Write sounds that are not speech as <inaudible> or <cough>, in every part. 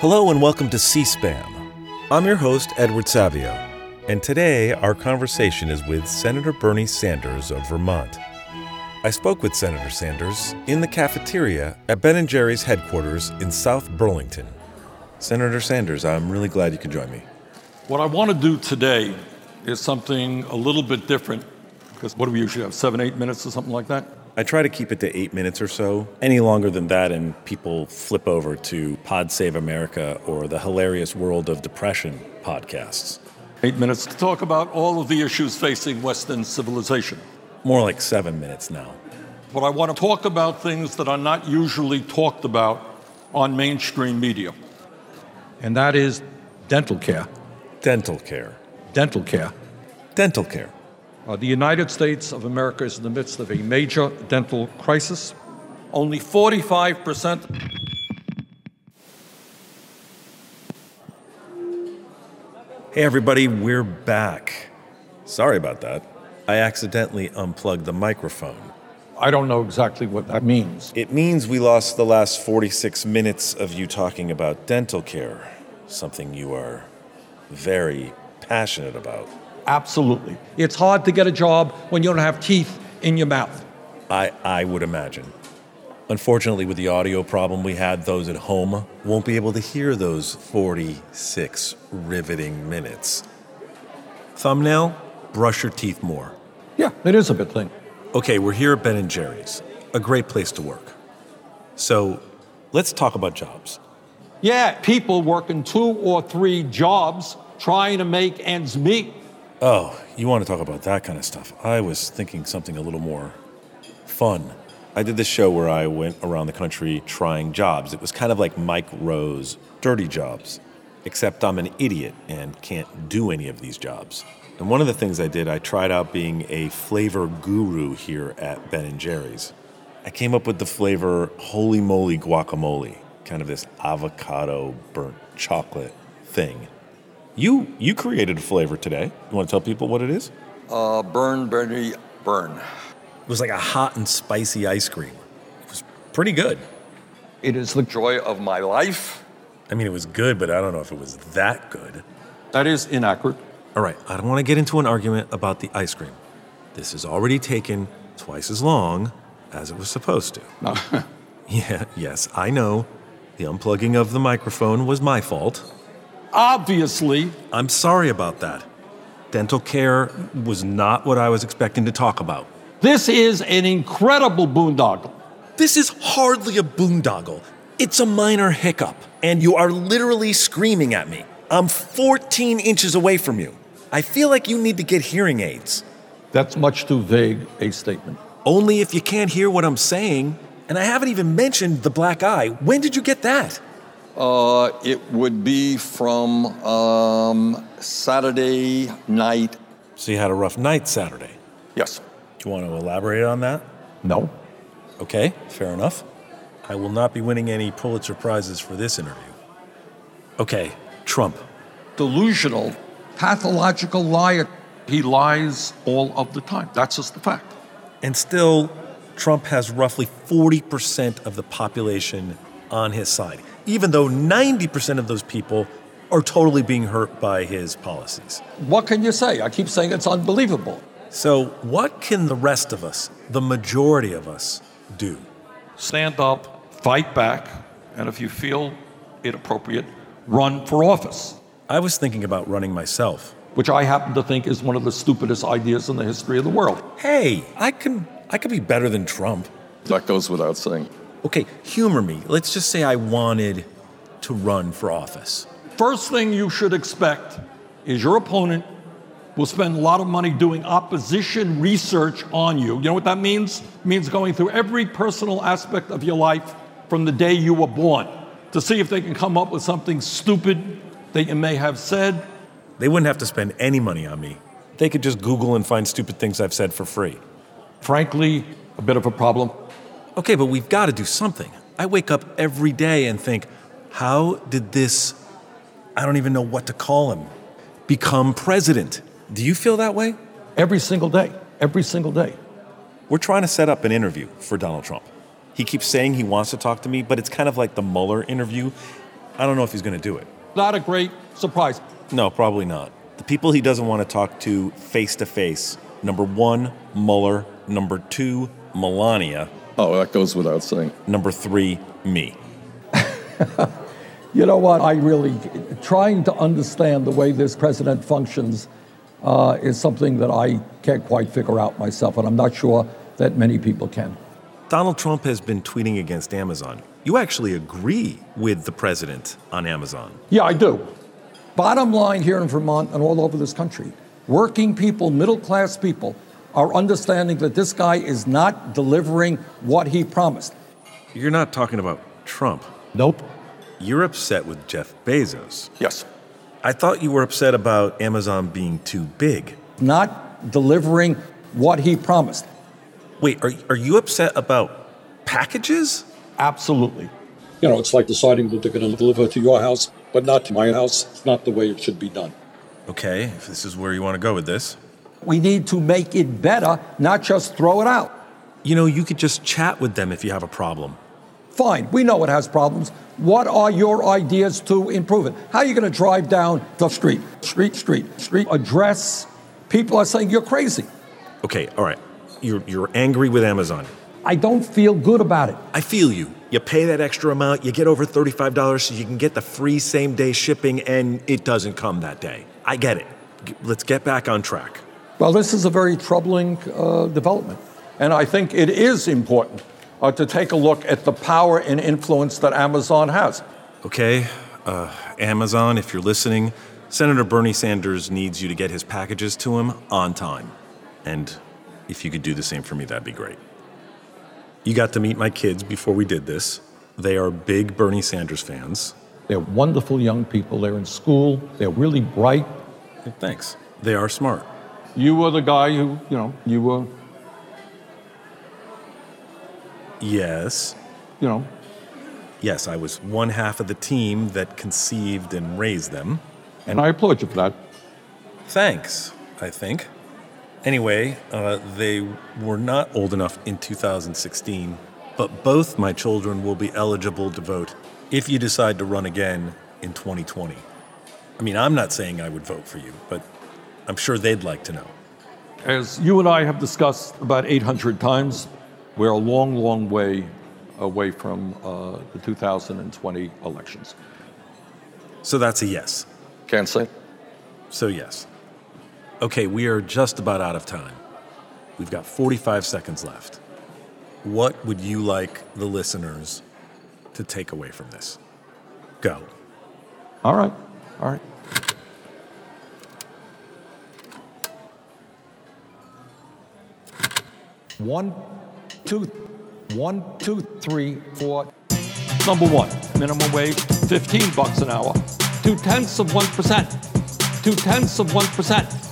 Hello and welcome to C SPAM. I'm your host, Edward Savio, and today our conversation is with Senator Bernie Sanders of Vermont. I spoke with Senator Sanders in the cafeteria at Ben & Jerry's headquarters in South Burlington. Senator Sanders, I'm really glad you could join me. What I want to do today is something a little bit different because what do we usually have, seven, eight minutes or something like that? I try to keep it to eight minutes or so. Any longer than that, and people flip over to Pod Save America or the Hilarious World of Depression podcasts. Eight minutes to talk about all of the issues facing Western civilization. More like seven minutes now. But I want to talk about things that are not usually talked about on mainstream media. And that is dental care. Dental care. Dental care. Dental care. Uh, the United States of America is in the midst of a major dental crisis. Only 45%. Hey, everybody, we're back. Sorry about that. I accidentally unplugged the microphone. I don't know exactly what that means. It means we lost the last 46 minutes of you talking about dental care, something you are very passionate about. Absolutely. It's hard to get a job when you don't have teeth in your mouth. I, I would imagine. Unfortunately, with the audio problem we had, those at home won't be able to hear those 46 riveting minutes. Thumbnail, brush your teeth more. Yeah, it is a big thing. Okay, we're here at Ben & Jerry's, a great place to work. So let's talk about jobs. Yeah, people working two or three jobs trying to make ends meet. Oh, you want to talk about that kind of stuff? I was thinking something a little more fun. I did this show where I went around the country trying jobs. It was kind of like Mike Rowe's Dirty Jobs, except I'm an idiot and can't do any of these jobs. And one of the things I did, I tried out being a flavor guru here at Ben & Jerry's. I came up with the flavor holy moly guacamole, kind of this avocado burnt chocolate thing. You you created a flavor today. You want to tell people what it is? Uh, burn, Bernie, burn. It was like a hot and spicy ice cream. It was pretty good. It is the joy of my life. I mean, it was good, but I don't know if it was that good. That is inaccurate. All right, I don't want to get into an argument about the ice cream. This has already taken twice as long as it was supposed to. No. <laughs> Yeah, yes, I know. The unplugging of the microphone was my fault. Obviously, I'm sorry about that. Dental care was not what I was expecting to talk about. this is an incredible boondoggle. This is hardly a boondoggle. It's a minor hiccup, and you are literally screaming at me. I'm 14 inches away from you. I feel like you need to get hearing aids. That's much too vague a statement. Only if you can't hear what I'm saying. And I haven't even mentioned the black eye. When did you get that? Uh, it would be from um, Saturday night. So you had a rough night Saturday. Yes. Do you want to elaborate on that? No. Okay, fair enough. I will not be winning any Pulitzer Prizes for this interview. Okay, Trump. Delusional, pathological liar. He lies all of the time. That's just the fact. And still, Trump has roughly 40% of the population on his side, even though 90% of those people are totally being hurt by his policies. What can you say? I keep saying it's unbelievable. So, what can the rest of us, the majority of us, do? Stand up, fight back, and if you feel it appropriate, run for office, I was thinking about running myself. which I happen to think is one of the stupidest ideas in the history of the world. Hey, I can I could be better than Trump. That goes without saying. Okay, humor me. Let's just say I wanted to run for office. First thing you should expect is your opponent will spend a lot of money doing opposition research on you. You know what that means? It means going through every personal aspect of your life from the day you were born to see if they can come up with something stupid that you may have said. They wouldn't have to spend any money on me. They could just Google and find stupid things I've said for free. Frankly, a bit of a problem. Okay, but we've got to do something. I wake up every day and think, how did this, I don't even know what to call him, become president? Do you feel that way? Every single day, every single day. We're trying to set up an interview for Donald Trump. He keeps saying he wants to talk to me, but it's kind of like the Mueller interview. I don't know if he's going to do it. Not a great surprise. No, probably not. The people he doesn't want to talk to face to face number one, Mueller. Number two, Melania. Oh, that goes without saying. Number three, me. <laughs> You know what? I really, trying to understand the way this president functions uh, is something that I can't quite figure out myself, and I'm not sure that many people can. Donald Trump has been tweeting against Amazon. You actually agree with the president on Amazon. Yeah, I do. Bottom line here in Vermont and all over this country, working people, middle class people, are understanding that this guy is not delivering what he promised. You're not talking about Trump. Nope. You're upset with Jeff Bezos. Yes. I thought you were upset about Amazon being too big. Not delivering what he promised. Wait, are, are you upset about packages? Absolutely. You know, it's like deciding that they're going to deliver to your house, but not to my house. It's not the way it should be done. Okay, if this is where you want to go with this. We need to make it better, not just throw it out. You know, you could just chat with them if you have a problem. Fine, we know it has problems. What are your ideas to improve it? How are you going to drive down the street, street, street, street, address? People are saying you're crazy. Okay, all right. You're, you're angry with Amazon. I don't feel good about it. I feel you. You pay that extra amount, you get over $35 so you can get the free same day shipping, and it doesn't come that day. I get it. G- Let's get back on track. Well, this is a very troubling uh, development. And I think it is important uh, to take a look at the power and influence that Amazon has. Okay, uh, Amazon, if you're listening, Senator Bernie Sanders needs you to get his packages to him on time. And if you could do the same for me, that'd be great. You got to meet my kids before we did this. They are big Bernie Sanders fans. They're wonderful young people. They're in school. They're really bright. Thanks. They are smart. You were the guy who, you know, you were, Yes. you know, Yes, I was one half of the team that conceived and raised them. and I applaud you for that. Thanks, I think. Anyway, uh, they were not old enough in 2016, but both my children will be eligible to vote if you decide to run again in 2020. I mean, I'm not saying I would vote for you, but I'm sure they'd like to know. As you and I have discussed about 800 times, we're a long, long way away from uh, the 2020 elections. So that's a yes. Can't say. So, yes. Okay, we are just about out of time. We've got 45 seconds left. What would you like the listeners to take away from this? Go. All right, all right. One, two, one, two, three, four. Number one, minimum wage, 15 bucks an hour. Two tenths of 1%. Two tenths of 1%.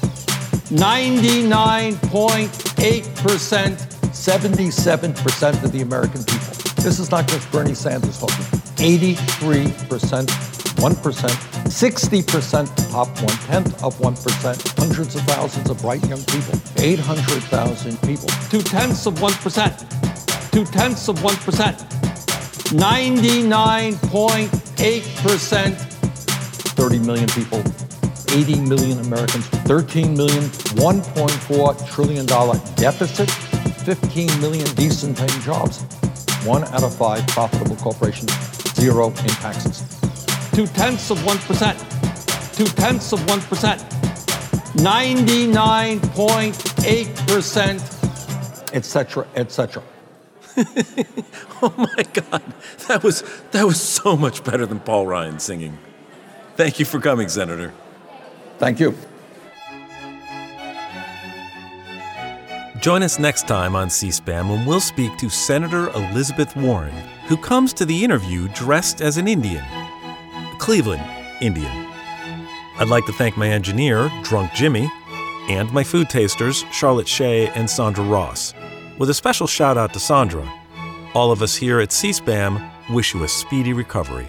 99.8%, 77% of the American people. This is not just Bernie Sanders talking. 83%, 1%, 60%, top one tenth of 1%, hundreds of thousands of bright young people, 800,000 people. Two tenths of 1%, two tenths of 1%, 99.8%, 30 million people, 80 million Americans, 13 million, 1.4 trillion dollar deficit, 15 million decent paying jobs, one out of five profitable corporations, zero in taxes. Two tenths of 1%, two tenths of 1%, 99.8%, etc., etc. Oh my God, that was that was so much better than Paul Ryan singing. Thank you for coming, Senator. Thank you. Join us next time on C SPAN when we'll speak to Senator Elizabeth Warren, who comes to the interview dressed as an Indian, a Cleveland Indian. I'd like to thank my engineer, Drunk Jimmy, and my food tasters, Charlotte Shea and Sandra Ross, with a special shout out to Sandra. All of us here at C SPAM wish you a speedy recovery.